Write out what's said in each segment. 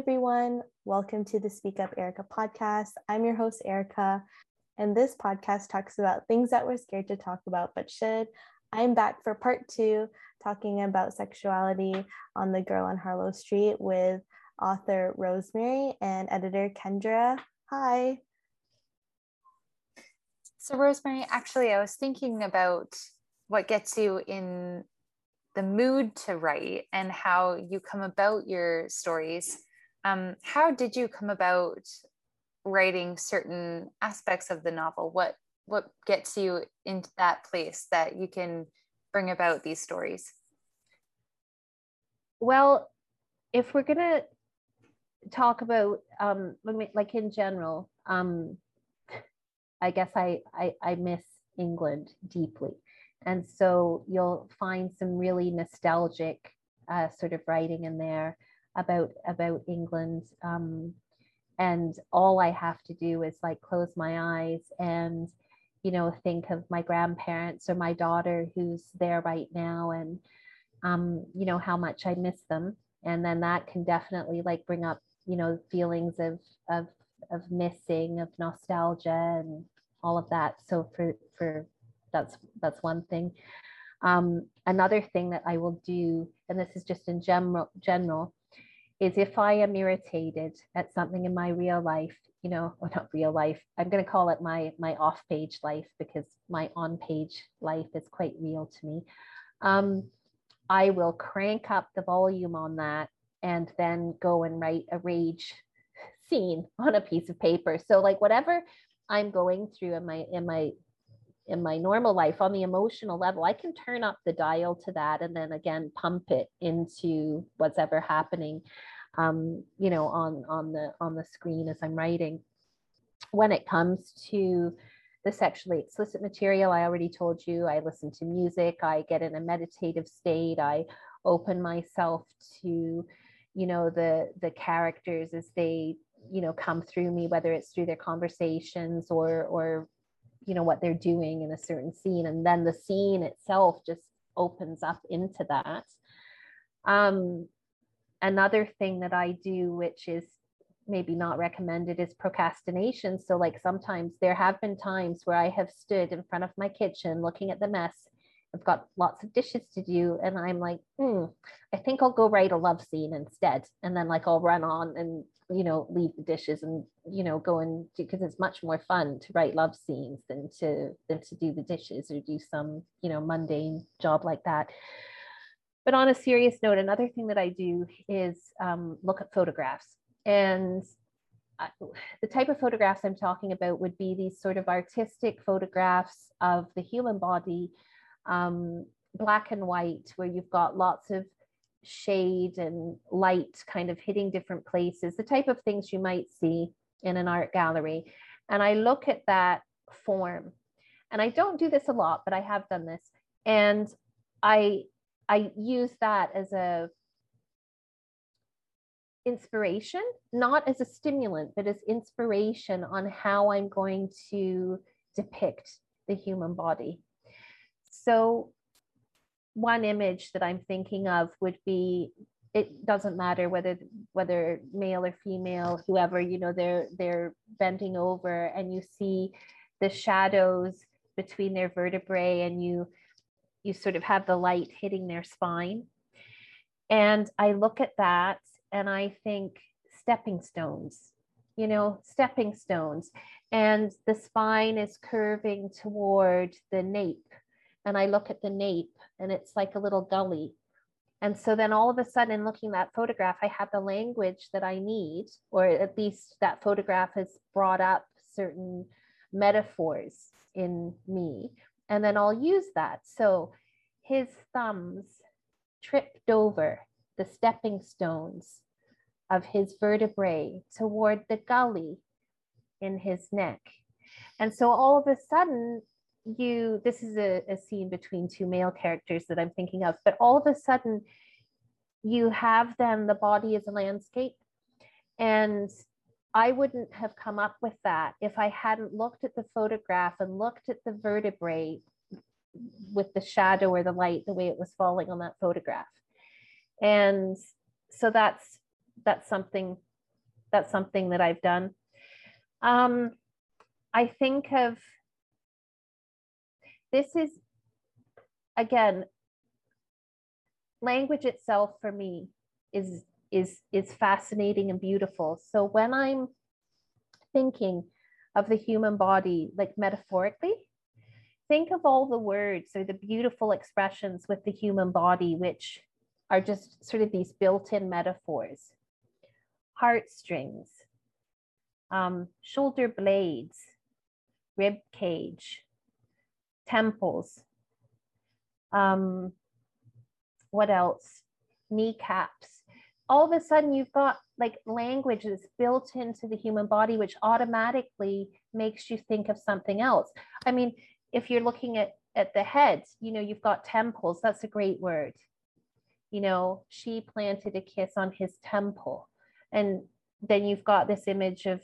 Everyone. Welcome to the Speak Up Erica podcast. I'm your host, Erica, and this podcast talks about things that we're scared to talk about but should. I'm back for part two, talking about sexuality on the Girl on Harlow Street with author Rosemary and editor Kendra. Hi. So, Rosemary, actually, I was thinking about what gets you in the mood to write and how you come about your stories. Um, how did you come about writing certain aspects of the novel? What what gets you into that place that you can bring about these stories? Well, if we're gonna talk about um, like in general, um, I guess I, I I miss England deeply, and so you'll find some really nostalgic uh, sort of writing in there about about England. Um, and all I have to do is like close my eyes and you know think of my grandparents or my daughter who's there right now and um, you know how much I miss them, and then that can definitely like bring up you know feelings of of of missing, of nostalgia, and all of that. So for for that's that's one thing. Um, another thing that I will do, and this is just in general general, is if I am irritated at something in my real life, you know, or not real life, I'm going to call it my my off page life because my on page life is quite real to me. Um, I will crank up the volume on that and then go and write a rage scene on a piece of paper. So like whatever I'm going through in my in my in my normal life on the emotional level, I can turn up the dial to that and then again pump it into what's ever happening um, you know, on on the on the screen as I'm writing. When it comes to the sexually explicit material, I already told you I listen to music, I get in a meditative state, I open myself to, you know, the the characters as they, you know, come through me, whether it's through their conversations or or you know what they're doing in a certain scene and then the scene itself just opens up into that um another thing that I do, which is maybe not recommended, is procrastination. So, like sometimes there have been times where I have stood in front of my kitchen looking at the mess. I've got lots of dishes to do, and I'm like, hmm, I think I'll go write a love scene instead. And then, like, I'll run on and, you know, leave the dishes and, you know, go and because it's much more fun to write love scenes than to than to do the dishes or do some, you know, mundane job like that. But on a serious note, another thing that I do is um, look at photographs. And the type of photographs I'm talking about would be these sort of artistic photographs of the human body, um, black and white, where you've got lots of shade and light kind of hitting different places, the type of things you might see in an art gallery. And I look at that form. And I don't do this a lot, but I have done this. And I I use that as a inspiration, not as a stimulant, but as inspiration on how I'm going to depict the human body. So one image that I'm thinking of would be it doesn't matter whether whether male or female whoever you know they're they're bending over and you see the shadows between their vertebrae and you you sort of have the light hitting their spine. And I look at that and I think stepping stones, you know, stepping stones. And the spine is curving toward the nape. And I look at the nape and it's like a little gully. And so then all of a sudden, looking at that photograph, I have the language that I need, or at least that photograph has brought up certain metaphors in me and then I'll use that. So his thumbs tripped over the stepping stones of his vertebrae toward the gully in his neck. And so all of a sudden, you this is a, a scene between two male characters that I'm thinking of, but all of a sudden, you have them, the body is a landscape. And I wouldn't have come up with that if I hadn't looked at the photograph and looked at the vertebrae with the shadow or the light the way it was falling on that photograph. And so that's that's something that's something that I've done. Um, I think of this is again language itself for me is is is fascinating and beautiful. So when I'm thinking of the human body, like metaphorically, think of all the words or the beautiful expressions with the human body, which are just sort of these built-in metaphors. Heartstrings, um, shoulder blades, rib cage, temples. Um, what else? Kneecaps. All of a sudden, you've got like language that's built into the human body, which automatically makes you think of something else. I mean, if you're looking at at the head, you know, you've got temples. That's a great word. You know, she planted a kiss on his temple, and then you've got this image of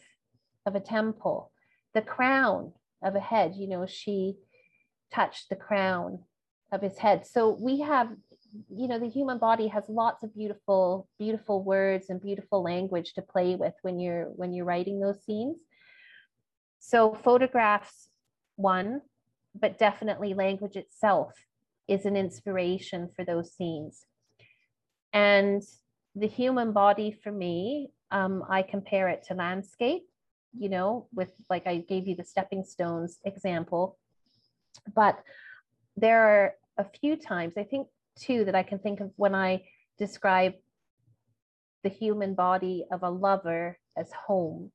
of a temple. The crown of a head. You know, she touched the crown of his head. So we have you know the human body has lots of beautiful beautiful words and beautiful language to play with when you're when you're writing those scenes. So photographs one but definitely language itself is an inspiration for those scenes. And the human body for me um, i compare it to landscape you know with like i gave you the stepping stones example but there are a few times i think two that I can think of when I describe the human body of a lover as home.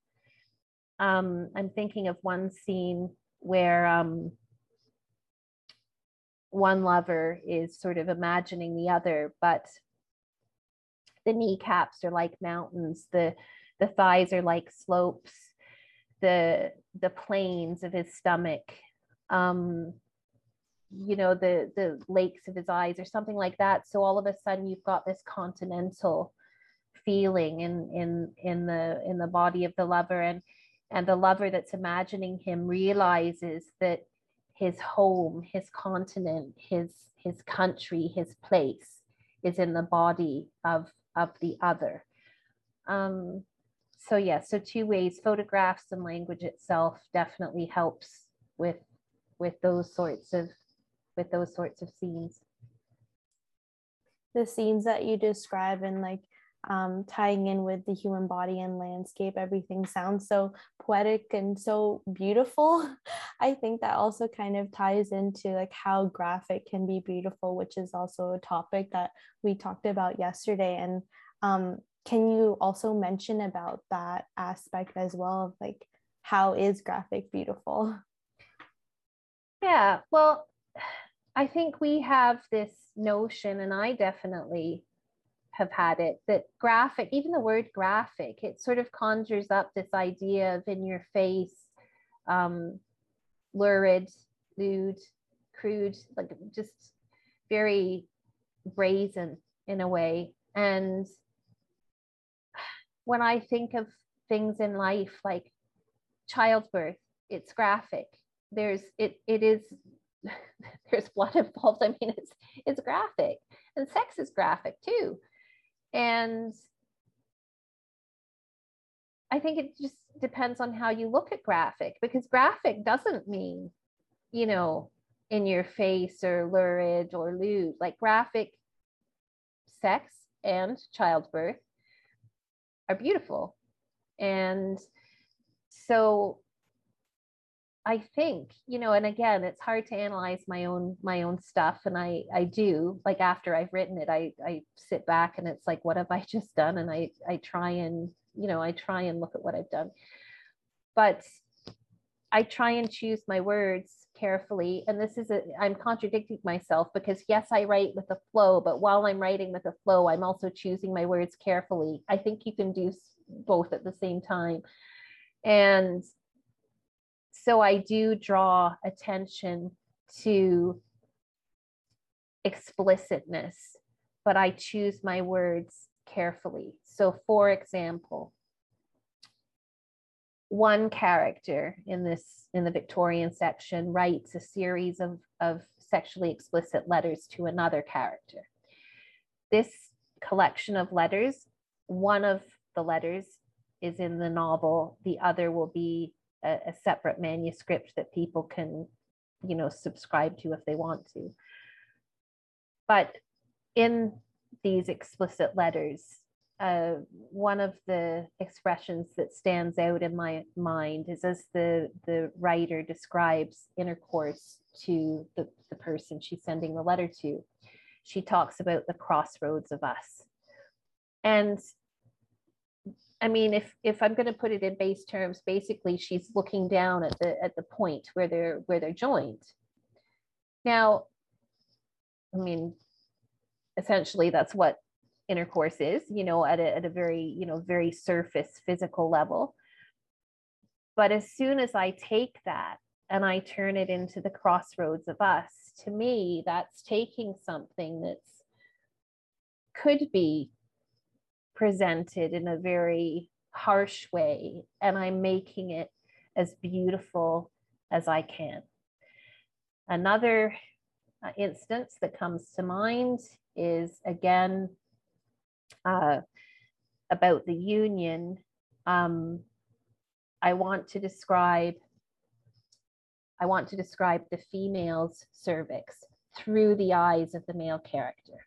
Um, I'm thinking of one scene where um, one lover is sort of imagining the other, but the kneecaps are like mountains, the the thighs are like slopes, the the planes of his stomach. Um, you know the the lakes of his eyes or something like that. So all of a sudden you've got this continental feeling in in in the in the body of the lover. And and the lover that's imagining him realizes that his home his continent his his country his place is in the body of of the other. Um so yeah so two ways photographs and language itself definitely helps with with those sorts of with those sorts of scenes. The scenes that you describe and like um, tying in with the human body and landscape everything sounds so poetic and so beautiful. I think that also kind of ties into like how graphic can be beautiful which is also a topic that we talked about yesterday. And um, can you also mention about that aspect as well of like how is graphic beautiful yeah well I think we have this notion, and I definitely have had it, that graphic, even the word graphic, it sort of conjures up this idea of in your face, um, lurid, lewd, crude, like just very brazen in a way. And when I think of things in life like childbirth, it's graphic. There's it it is there's blood involved. I mean, it's it's graphic, and sex is graphic too. And I think it just depends on how you look at graphic, because graphic doesn't mean, you know, in your face or lurid or lewd. Like graphic sex and childbirth are beautiful. And so I think, you know, and again, it's hard to analyze my own my own stuff. And I I do like after I've written it, I I sit back and it's like, what have I just done? And I I try and, you know, I try and look at what I've done. But I try and choose my words carefully. And this is a I'm contradicting myself because yes, I write with a flow, but while I'm writing with a flow, I'm also choosing my words carefully. I think you can do both at the same time. And so I do draw attention to explicitness, but I choose my words carefully. So, for example, one character in this in the Victorian section writes a series of, of sexually explicit letters to another character. This collection of letters, one of the letters is in the novel. The other will be a, a separate manuscript that people can, you know, subscribe to if they want to. But in these explicit letters, uh, one of the expressions that stands out in my mind is as the, the writer describes intercourse to the, the person she's sending the letter to. She talks about the crossroads of us. And I mean, if if I'm going to put it in base terms, basically she's looking down at the at the point where they're where they're joined. Now, I mean, essentially that's what intercourse is, you know, at a, at a very, you know, very surface physical level. But as soon as I take that and I turn it into the crossroads of us, to me, that's taking something that's could be presented in a very harsh way and I'm making it as beautiful as I can. Another uh, instance that comes to mind is again uh, about the union. Um, I want to describe I want to describe the female's cervix through the eyes of the male character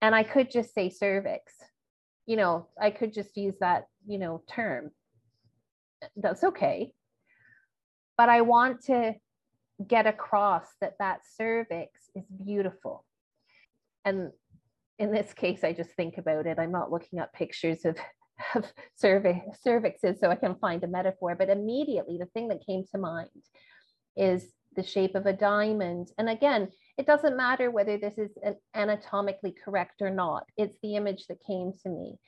and I could just say cervix. You know, I could just use that, you know, term. That's okay. But I want to get across that that cervix is beautiful. And in this case, I just think about it. I'm not looking up pictures of, of cervix, cervixes so I can find a metaphor, but immediately the thing that came to mind is the shape of a diamond. And again, it doesn't matter whether this is anatomically correct or not. It's the image that came to me.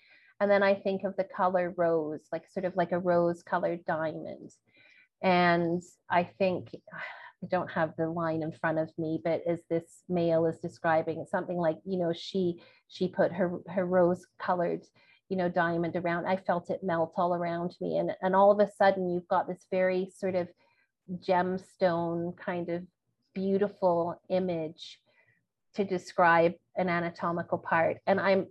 And then I think of the color rose, like sort of like a rose colored diamond. And I think, I don't have the line in front of me, but as this male is describing something like, you know, she she put her her rose colored, you know, diamond around. I felt it melt all around me. And and all of a sudden you've got this very sort of gemstone kind of beautiful image to describe an anatomical part. And i'm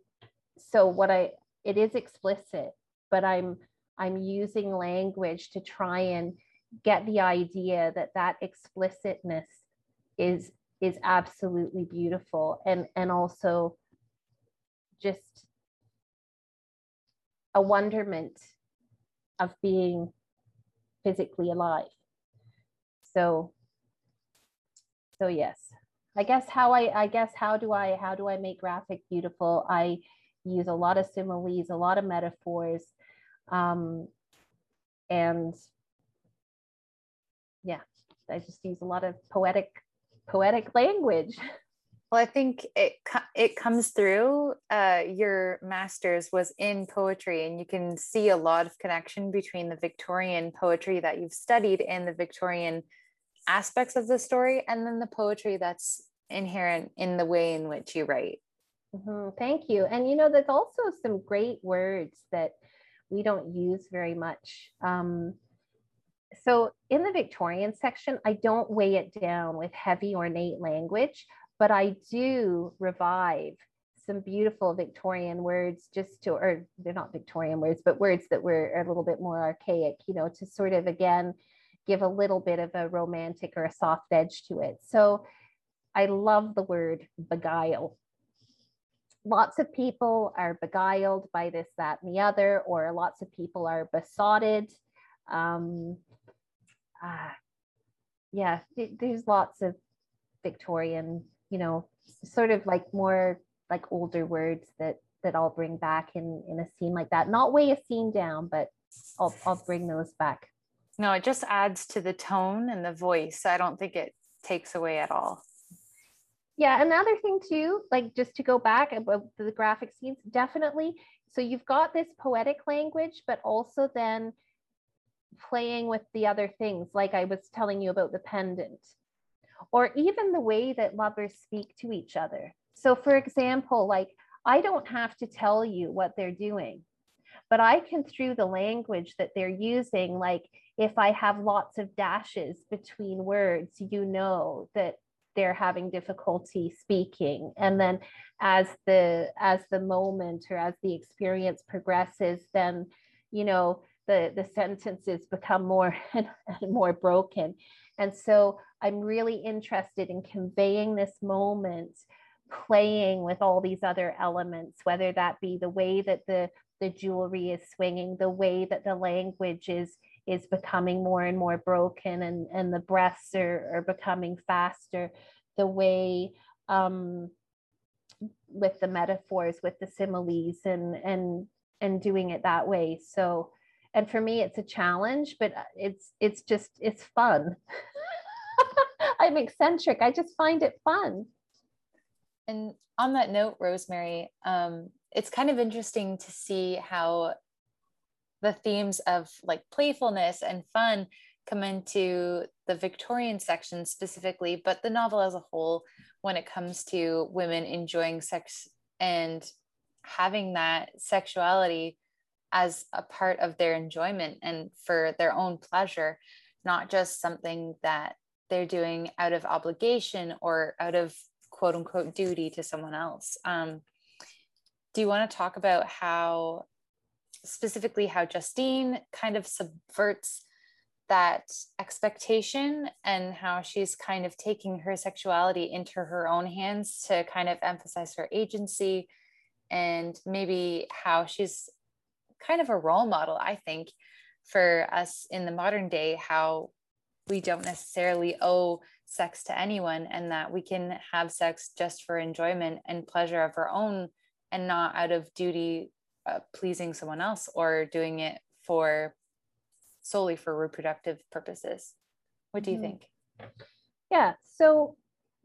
so what i it is explicit but i'm i'm using language to try and get the idea that that explicitness is is absolutely beautiful. And and also just a wonderment of being physically alive. So so yes. I guess how i i guess how do i how do i make graphic beautiful? I use a lot of similes a lot of metaphors um and yeah i just use a lot of poetic poetic language. Well i think it it comes through uh, your master's was in poetry and you can see a lot of connection between the victorian poetry that you've studied and the victorian aspects of the story and then the poetry that's inherent in the way in which you write. Mm-hmm. Thank you. And you know, there's also some great words that we don't use very much. Um, so in the Victorian section, I don't weigh it down with heavy ornate language, but I do revive some beautiful Victorian words just to, or they're not Victorian words, but words that were a little bit more archaic, you know, to sort of again give a little bit of a romantic or a soft edge to it. So I love the word beguile. Lots of people are beguiled by this, that, and the other, or lots of people are besotted. Um, uh, yeah, there's lots of Victorian, you know, sort of like more like older words that that I'll bring back in in a scene like that. Not weigh a scene down, but I'll I'll bring those back. No, it just adds to the tone and the voice. I don't think it takes away at all. Yeah, another thing too, like just to go back about the graphic scenes, definitely. So you've got this poetic language, but also then playing with the other things, like I was telling you about the pendant, or even the way that lovers speak to each other. So, for example, like I don't have to tell you what they're doing, but I can, through the language that they're using, like if I have lots of dashes between words, you know that they're having difficulty speaking. And then as the as the moment or as the experience progresses then you know the the sentences become more and, more broken. And so i'm really interested in conveying this moment playing with all these other elements whether that be the way that the the jewelry is swinging the way that the language is is becoming more and more broken and and the breaths are, are becoming faster. The way um with the metaphors with the similes and and and doing it that way. So and for me it's a challenge but it's it's just it's fun. I'm eccentric. I just find it fun. And on that note rosemary um, it's kind of interesting to see how the themes of like playfulness and fun come into the victorian section specifically but the novel as a whole when it comes to women enjoying sex and having that sexuality as a part of their enjoyment and for their own pleasure, not just something that they're doing out of obligation or out of quote unquote duty to someone else. Um, do you want to talk about how, specifically, how Justine kind of subverts that expectation and how she's kind of taking her sexuality into her own hands to kind of emphasize her agency and maybe how she's kind of a role model, I think, for us in the modern day, how we don't necessarily owe sex to anyone and that we can have sex just for enjoyment and pleasure of our own and not out of duty uh, pleasing someone else or doing it for solely for reproductive purposes. What do you mm-hmm. think? Yeah, so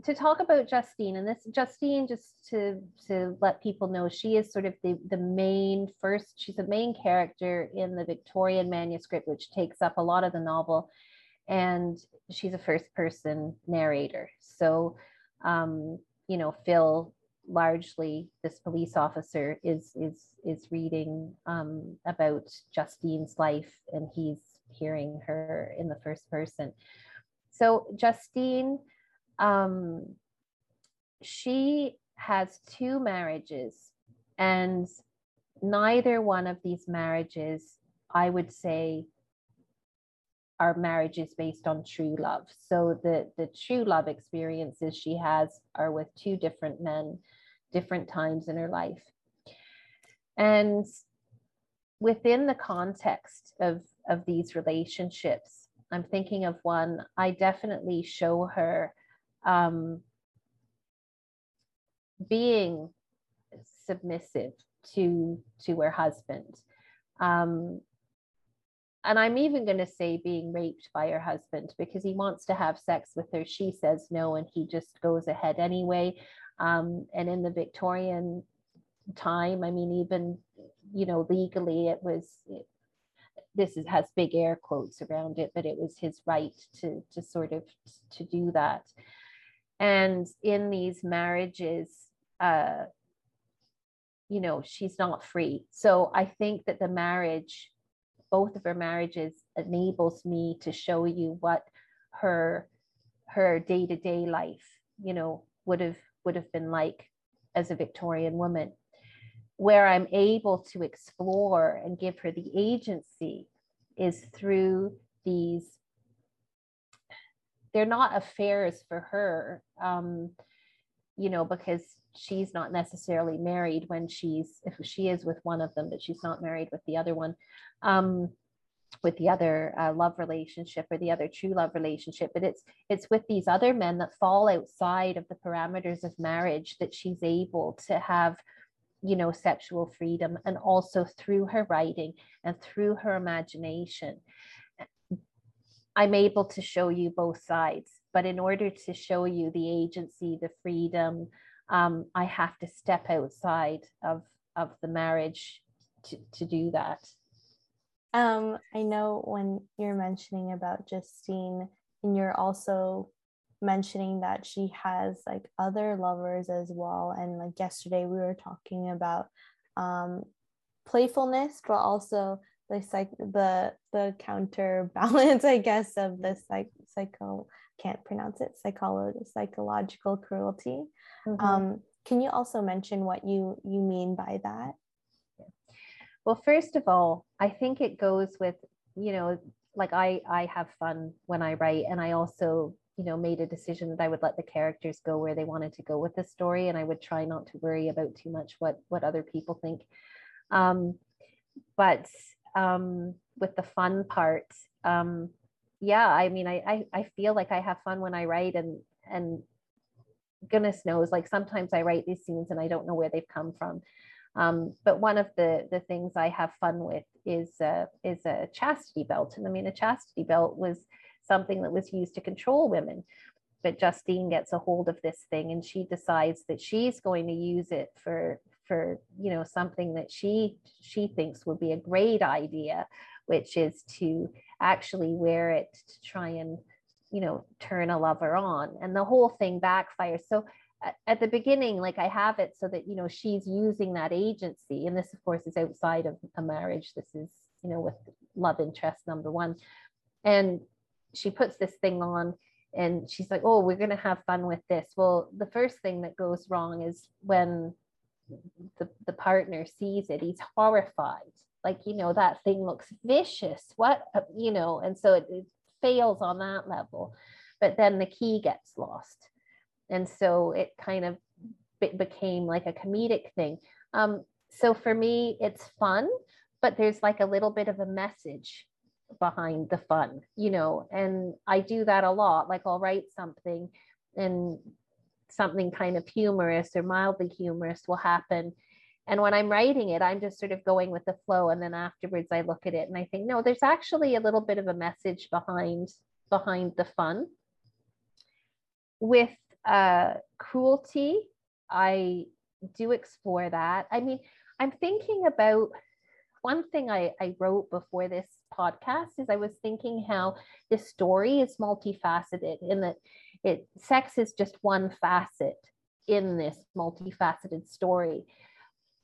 to talk about Justine, and this Justine, just to to let people know, she is sort of the the main first. She's the main character in the Victorian manuscript, which takes up a lot of the novel, and she's a first person narrator. So, um, you know, Phil largely this police officer is is is reading um, about Justine's life, and he's hearing her in the first person. So Justine um, she has two marriages, and neither one of these marriages, I would say, are marriages based on true love. So the the true love experiences she has are with two different men, different times in her life. And within the context of of these relationships, I'm thinking of one I definitely show her um, being submissive to to her husband. Um, and i'm even going to say being raped by her husband because he wants to have sex with her. She says no and he just goes ahead anyway um, and in the victorian time i mean even you know legally it was it, this is, has big air quotes around it but it was his right to to sort of to do that. And in these marriages uh you know she's not free. So i think that the marriage both of her marriages enables me to show you what her her day-to-day life you know would have would have been like as a victorian woman where i'm able to explore and give her the agency is through these they're not affairs for her um, you know because she's not necessarily married when she's if she is with one of them but she's not married with the other one. Um, with the other uh, love relationship or the other true love relationship but it's it's with these other men that fall outside of the parameters of marriage that she's able to have you know sexual freedom and also through her writing and through her imagination I'm able to show you both sides. But in order to show you the agency, the freedom, um, I have to step outside of, of the marriage to, to do that. Um, I know when you're mentioning about Justine, and you're also mentioning that she has like other lovers as well. And like yesterday, we were talking about um, playfulness, but also the psych the the counterbalance i guess of this like psycho can't pronounce it psycholo- psychological cruelty mm-hmm. um, can you also mention what you you mean by that well first of all i think it goes with you know like i i have fun when i write and i also you know made a decision that i would let the characters go where they wanted to go with the story and i would try not to worry about too much what what other people think. Um but um with the fun part um yeah i mean I, I i feel like i have fun when i write and and goodness knows like sometimes i write these scenes and i don't know where they've come from um, but one of the the things i have fun with is uh, is a chastity belt. And i mean a chastity belt was something that was used to control women. But justine gets a hold of this thing and she decides that she's going to use it for for you know something that she she thinks would be a great idea which is to actually wear it to try and you know turn a lover on. And the whole thing backfires. So at the beginning like i have it so that you know she's using that agency. And this of course is outside of a marriage. This is you know with love interest number one. And she puts this thing on and she's like oh we're going to have fun with this. Well the first thing that goes wrong is when the, the partner sees it he's horrified. Like you know that thing looks vicious. What you know and so it, it fails on that level. But then the key gets lost and so it kind of be- became like a comedic thing. Um, so for me it's fun but there's like a little bit of a message behind the fun you know and i do that a lot. Like i'll write something and something kind of humorous or mildly humorous will happen. And when i'm writing it i'm just sort of going with the flow. And then afterwards i look at it and i think no there's actually a little bit of a message behind behind the fun. With uh, cruelty i do explore that. I mean i'm thinking about one thing I, I wrote before this podcast is i was thinking how this story is multifaceted in that it sex is just one facet in this multifaceted story.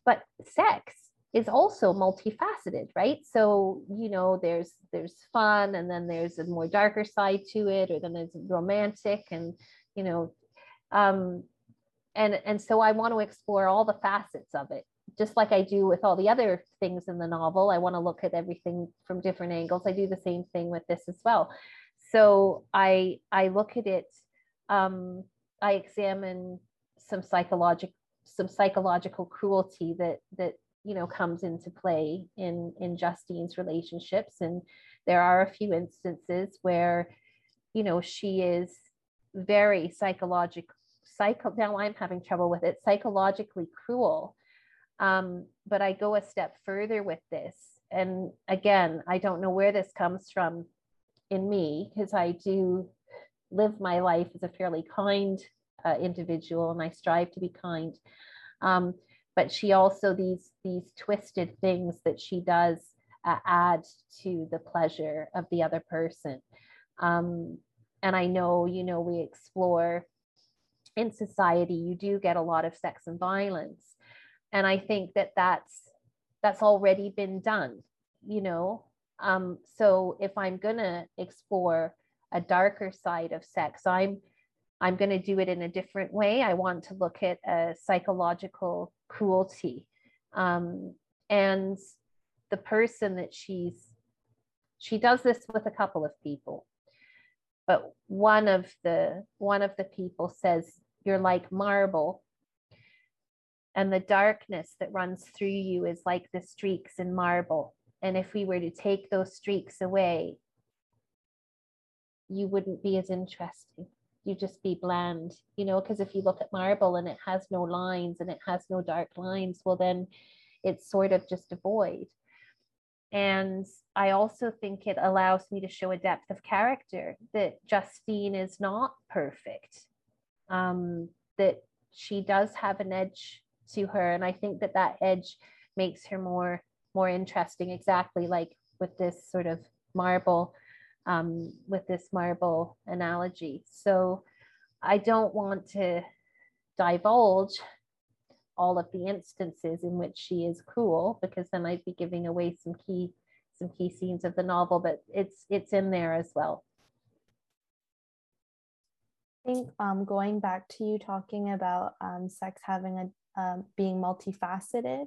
But sex is also multifaceted right? So you know there's there's fun and then there's a more darker side to it or then there's romantic and you know um and and so i want to explore all the facets of it. Just like i do with all the other things in the novel i want to look at everything from different angles. I do the same thing with this as well. So i i look at it um i examine some psychological some psychological cruelty that that you know comes into play in in Justine's relationships. And there are a few instances where you know she is very psychological psycho now I'm having trouble with it psychologically cruel um, but I go a step further with this and again I don't know where this comes from in me because I do live my life as a fairly kind uh, individual and I strive to be kind. Um, but she also these these twisted things that she does uh, add to the pleasure of the other person. Um, and I know, you know, we explore in society, you do get a lot of sex and violence. And I think that that's that's already been done, you know. Um, so if I'm gonna explore a darker side of sex, I'm I'm going to do it in a different way. I want to look at a psychological cruelty. Um, and the person that she's, she does this with a couple of people. But one of the one of the people says, You're like marble. And the darkness that runs through you is like the streaks in marble. And if we were to take those streaks away, you wouldn't be as interesting you just be bland, you know, because if you look at marble and it has no lines and it has no dark lines, well, then it's sort of just a void. And I also think it allows me to show a depth of character that Justine is not perfect, um, that she does have an edge to her. And I think that that edge makes her more more interesting exactly like with this sort of marble um, with this marble analogy. So I don't want to divulge all of the instances in which she is cruel because then I'd be giving away some key some key scenes of the novel, but it's it's in there as well. I think um, going back to you talking about um, sex having a um, being multifaceted,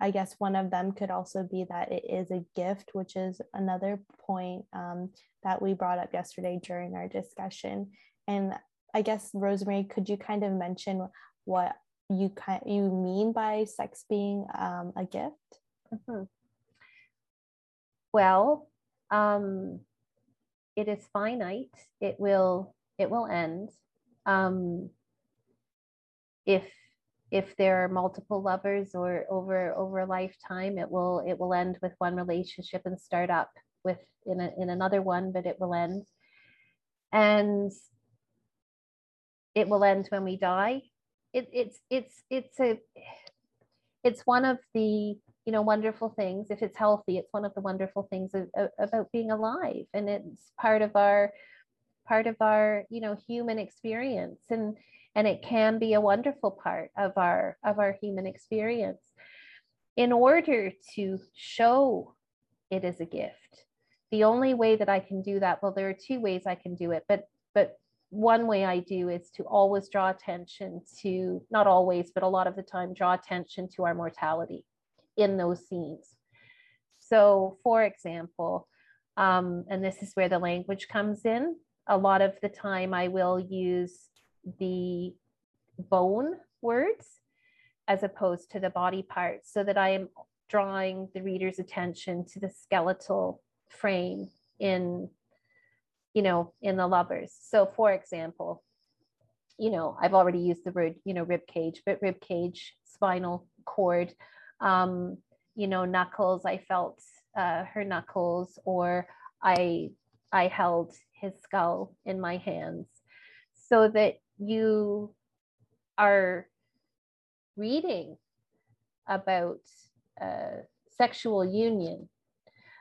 I guess one of them could also be that it is a gift, which is another point um, that we brought up yesterday during our discussion. And I guess Rosemary, could you kind of mention what you kind you mean by sex being um, a gift? Mm-hmm. Well, um, it is finite. It will it will end. Um, if if there are multiple lovers or over over a lifetime, it will it will end with one relationship and start up with in a, in another one, but it will end. And it will end when we die. It, it's it's it's a it's one of the you know wonderful things. If it's healthy it's one of the wonderful things of, of, about being alive. And it's part of our part of our you know human experience. And and it can be a wonderful part of our of our human experience. In order to show it as a gift the only way that i can do that well there are two ways i can do it but but one way i do is to always draw attention to not always but a lot of the time draw attention to our mortality in those scenes. So for example um, and this is where the language comes in a lot of the time I will use the bone words as opposed to the body parts so that I am drawing the reader's attention to the skeletal frame in you know in the lovers. So for example you know i've already used the word you know rib cage but rib cage spinal cord um you know knuckles. I felt uh, her knuckles or i i held his skull in my hands so that you are reading about uh, sexual union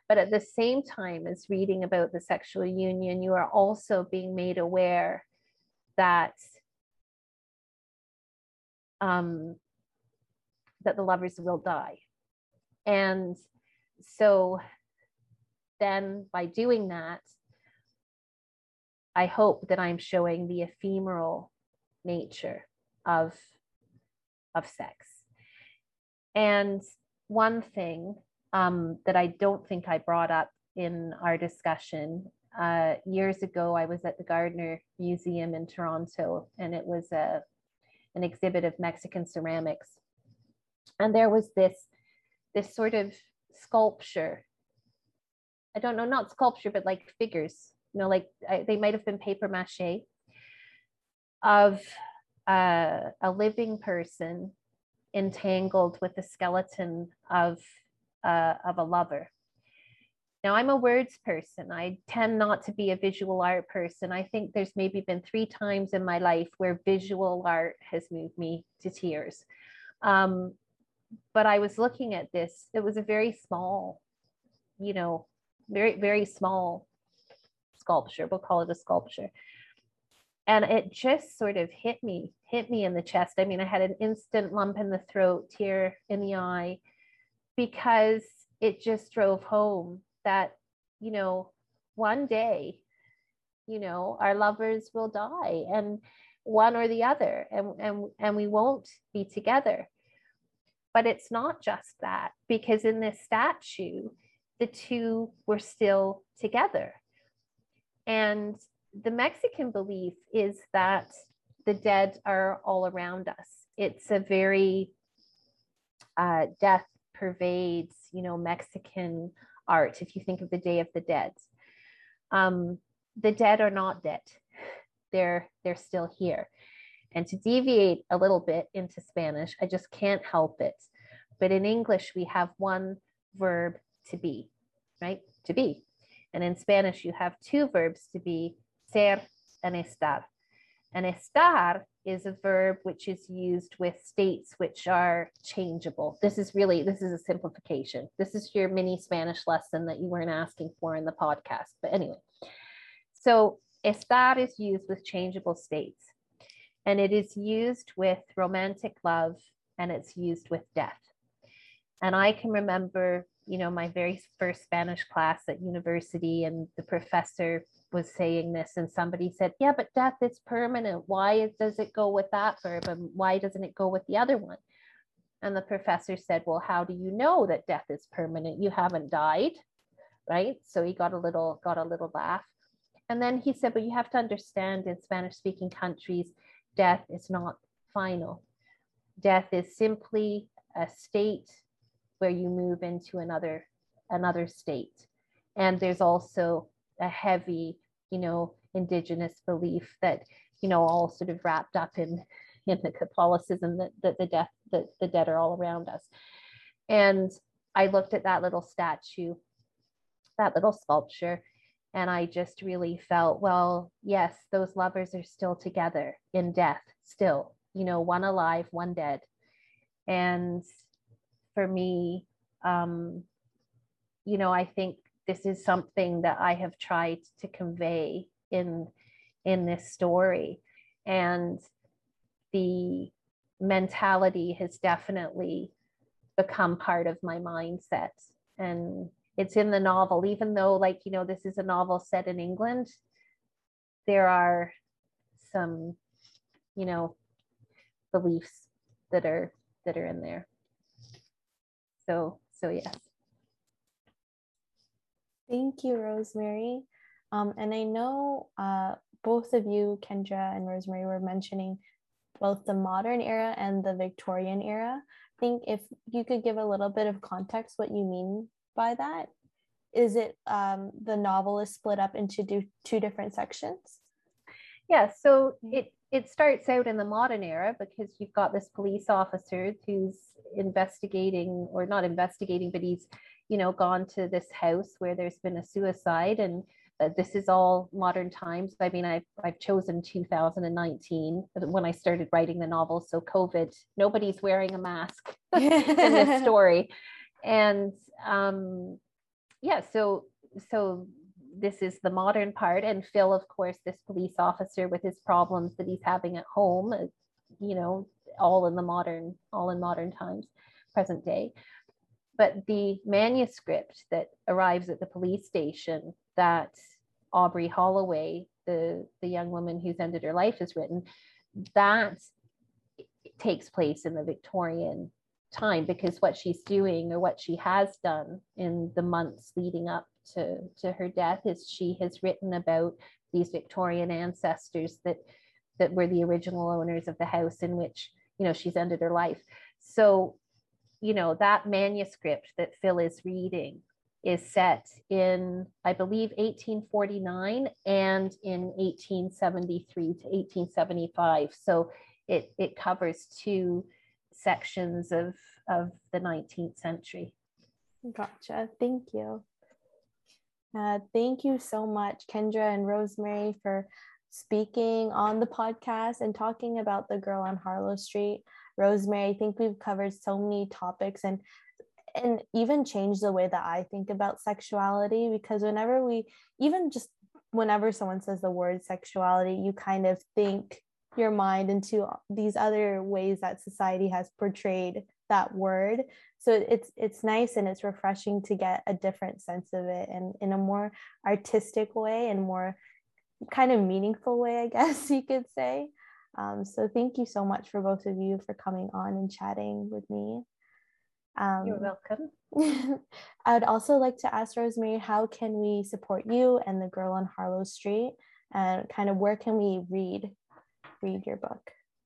but at the same time as reading about the sexual union you are also being made aware that um, that the lovers will die and so then by doing that I hope that I'm showing the ephemeral nature of, of sex. And one thing um, that I don't think I brought up in our discussion uh, years ago, I was at the Gardiner Museum in Toronto, and it was a, an exhibit of Mexican ceramics. And there was this, this sort of sculpture. I don't know, not sculpture, but like figures you know, like I, they might have been paper mache of uh, a living person entangled with the skeleton of uh, of a lover. Now I'm a words person. I tend not to be a visual art person. I think there's maybe been three times in my life where visual art has moved me to tears. Um, but I was looking at this. It was a very small, you know, very very small sculpture. We'll call it a sculpture. And it just sort of hit me, hit me in the chest. I mean, I had an instant lump in the throat, tear in the eye, because it just drove home that, you know, one day, you know, our lovers will die and one or the other, and, and, and we won't be together. But it's not just that, because in this statue, the two were still together. And the Mexican belief is that the dead are all around us. It's a very uh, death pervades, you know, Mexican art. If you think of the Day of the Dead, um, the dead are not dead; they're they're still here. And to deviate a little bit into Spanish, I just can't help it. But in English, we have one verb to be, right? To be. And in Spanish, you have two verbs to be ser and estar. And estar is a verb which is used with states which are changeable. This is really, this is a simplification. This is your mini Spanish lesson that you weren't asking for in the podcast. But anyway, so estar is used with changeable states. And it is used with romantic love and it's used with death. And I can remember you know, my very first Spanish class at university, and the professor was saying this, and somebody said, Yeah, but death is permanent. Why does it go with that verb? And why doesn't it go with the other one? And the professor said, Well, how do you know that death is permanent? You haven't died, right? So he got a little got a little laugh. And then he said, But you have to understand in Spanish speaking countries, death is not final. Death is simply a state where you move into another another state. And there's also a heavy, you know, indigenous belief that, you know, all sort of wrapped up in in the Catholicism that, that the death that the dead are all around us. And I looked at that little statue, that little sculpture, and I just really felt, well, yes, those lovers are still together in death, still, you know, one alive, one dead. And for me, um, you know, I think this is something that I have tried to convey in in this story. And the mentality has definitely become part of my mindset. And it's in the novel, even though, like, you know, this is a novel set in England, there are some, you know, beliefs that are that are in there. So, so yes. Thank you, Rosemary. Um, and I know uh, both of you, Kendra and Rosemary, were mentioning both the modern era and the Victorian era. I think if you could give a little bit of context what you mean by that. Is it um, the novel is split up into do, two different sections? Yeah, so it it starts out in the modern era because you've got this police officer who's investigating or not investigating, but he's you know gone to this house where there's been a suicide and uh, this is all modern times. I mean, I've, I've chosen 2019 when I started writing the novel. So, COVID, nobody's wearing a mask in this story. And um, yeah, so, so this is the modern part. And Phil, of course, this police officer with his problems that he's having at home, uh, you know, all in the modern, all in modern times, present day. But the manuscript that arrives at the police station that Aubrey Holloway, the, the young woman who's ended her life, has written, that takes place in the Victorian time because what she's doing or what she has done in the months leading up to, to her death is she has written about these Victorian ancestors that that were the original owners of the house in which you know she's ended her life. So, you know, that manuscript that Phil is reading is set in, I believe, 1849 and in 1873 to 1875. So it, it covers two sections of, of the 19th century. Gotcha. Thank you. Uh, thank you so much, Kendra and Rosemary, for speaking on the podcast and talking about the girl on Harlow Street. Rosemary, I think we've covered so many topics and and even change the way that I think about sexuality because whenever we even just whenever someone says the word sexuality, you kind of think your mind into these other ways that society has portrayed that word. So it's it's nice and it's refreshing to get a different sense of it and in a more artistic way and more kind of meaningful way i guess you could say um, so thank you so much for both of you for coming on and chatting with me um, You're welcome. I would also like to ask Rosemary, how can we support you and the girl on Harlow Street, and kind of where can we read read your book?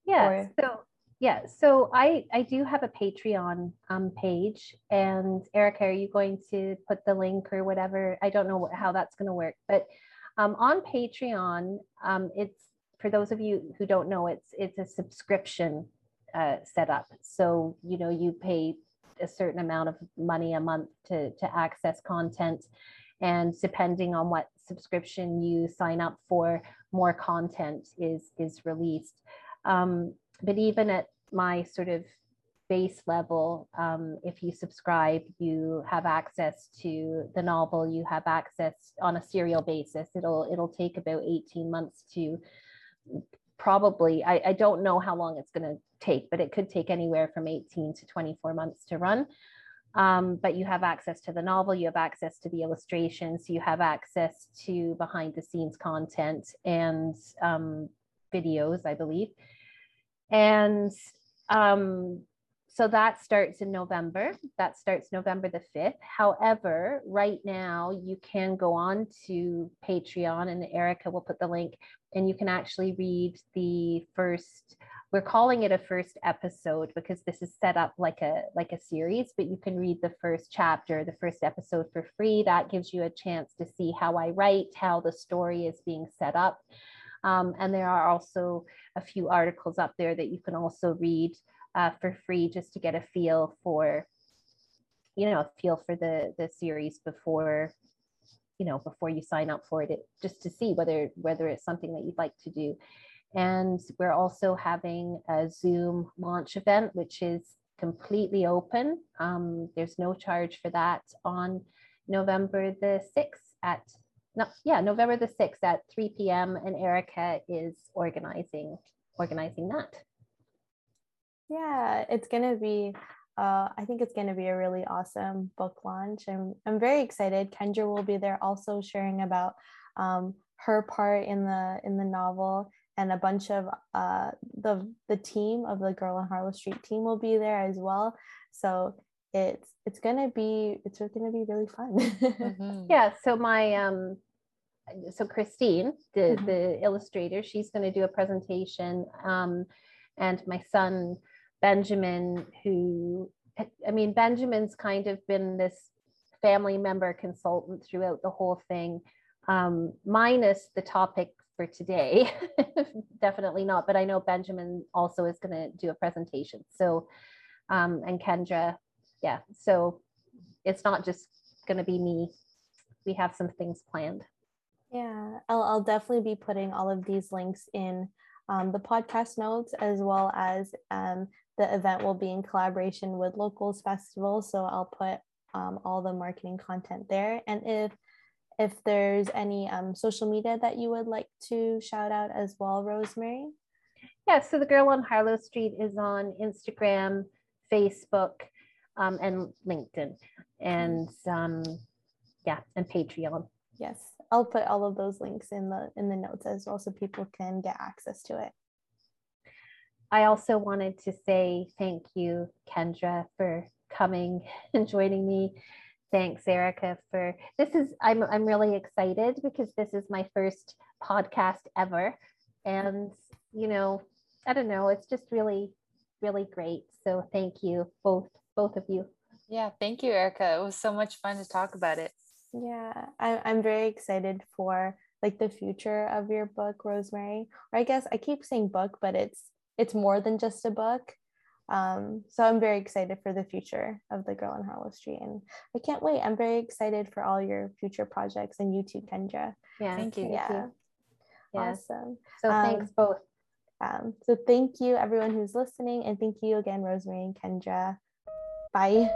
Yeah. Or- so yeah, so I I do have a Patreon um, page, and Erica, are you going to put the link or whatever? I don't know what, how that's going to work, but um, on Patreon, um, it's for those of you who don't know, it's it's a subscription uh, setup. So you know you pay a certain amount of money a month to, to access content. And depending on what subscription you sign up for, more content is, is released. Um, but even at my sort of base level, um, if you subscribe, you have access to the novel, you have access on a serial basis. It'll, it'll take about 18 months to probably, I, I don't know how long it's going to take, but it could take anywhere from 18 to 24 months to run. Um, but you have access to the novel, you have access to the illustrations, you have access to behind the scenes content and um, videos, I believe. And um, so that starts in November. That starts November the 5th. However, right now you can go on to Patreon and Erica will put the link and you can actually read the first we're calling it a first episode because this is set up like a like a series but you can read the first chapter the first episode for free. That gives you a chance to see how i write how the story is being set up. Um, and there are also a few articles up there that you can also read uh, for free just to get a feel for you know a feel for the the series before you know before you sign up for it just to see whether whether it's something that you'd like to do and we're also having a zoom launch event which is completely open um, there's no charge for that on november the 6th at no, yeah november the 6th at 3 p.m and erica is organizing organizing that yeah, it's gonna be. Uh, I think it's gonna be a really awesome book launch, and I'm very excited. Kendra will be there, also sharing about um, her part in the in the novel, and a bunch of uh, the the team of the Girl on Harlow Street team will be there as well. So it's it's gonna be it's gonna be really fun. mm-hmm. Yeah. So my um so Christine, the mm-hmm. the illustrator, she's going to do a presentation, um, and my son Benjamin, who, I mean, Benjamin's kind of been this family member consultant throughout the whole thing, um, minus the topic for today. Definitely not, but I know Benjamin also is going to do a presentation. So, um, and Kendra, yeah. So it's not just going to be me. We have some things planned. Yeah, I'll, I'll definitely be putting all of these links in um, the podcast notes as well as um, the event will be in collaboration with Locals Festival. So I'll put um, all the marketing content there. And if if there's any um, social media that you would like to shout out as well, Rosemary. Yeah, so the Girl on Harlow Street is on Instagram, Facebook, um, and LinkedIn, and um, yeah, and Patreon. Yes, I'll put all of those links in the in the notes as well, so people can get access to it. I also wanted to say thank you, Kendra, for coming and joining me. Thanks, Erica, for this is I'm I'm really excited because this is my first podcast ever. And you know, I don't know, it's just really, really great. So thank you, both both of you. Yeah, thank you, Erica. It was so much fun to talk about it. Yeah, I, I'm very excited for like the future of your book, Rosemary. Or I guess I keep saying book, but it's it's more than just a book. Um, so I'm very excited for the future of the Girl on Harlow Street, and I can't wait. I'm very excited for all your future projects and you too, Kendra. Yeah, thank you. Yeah, yeah. awesome. So um, thanks both. Um, so thank you everyone who's listening, and thank you again, Rosemary and Kendra. Bye.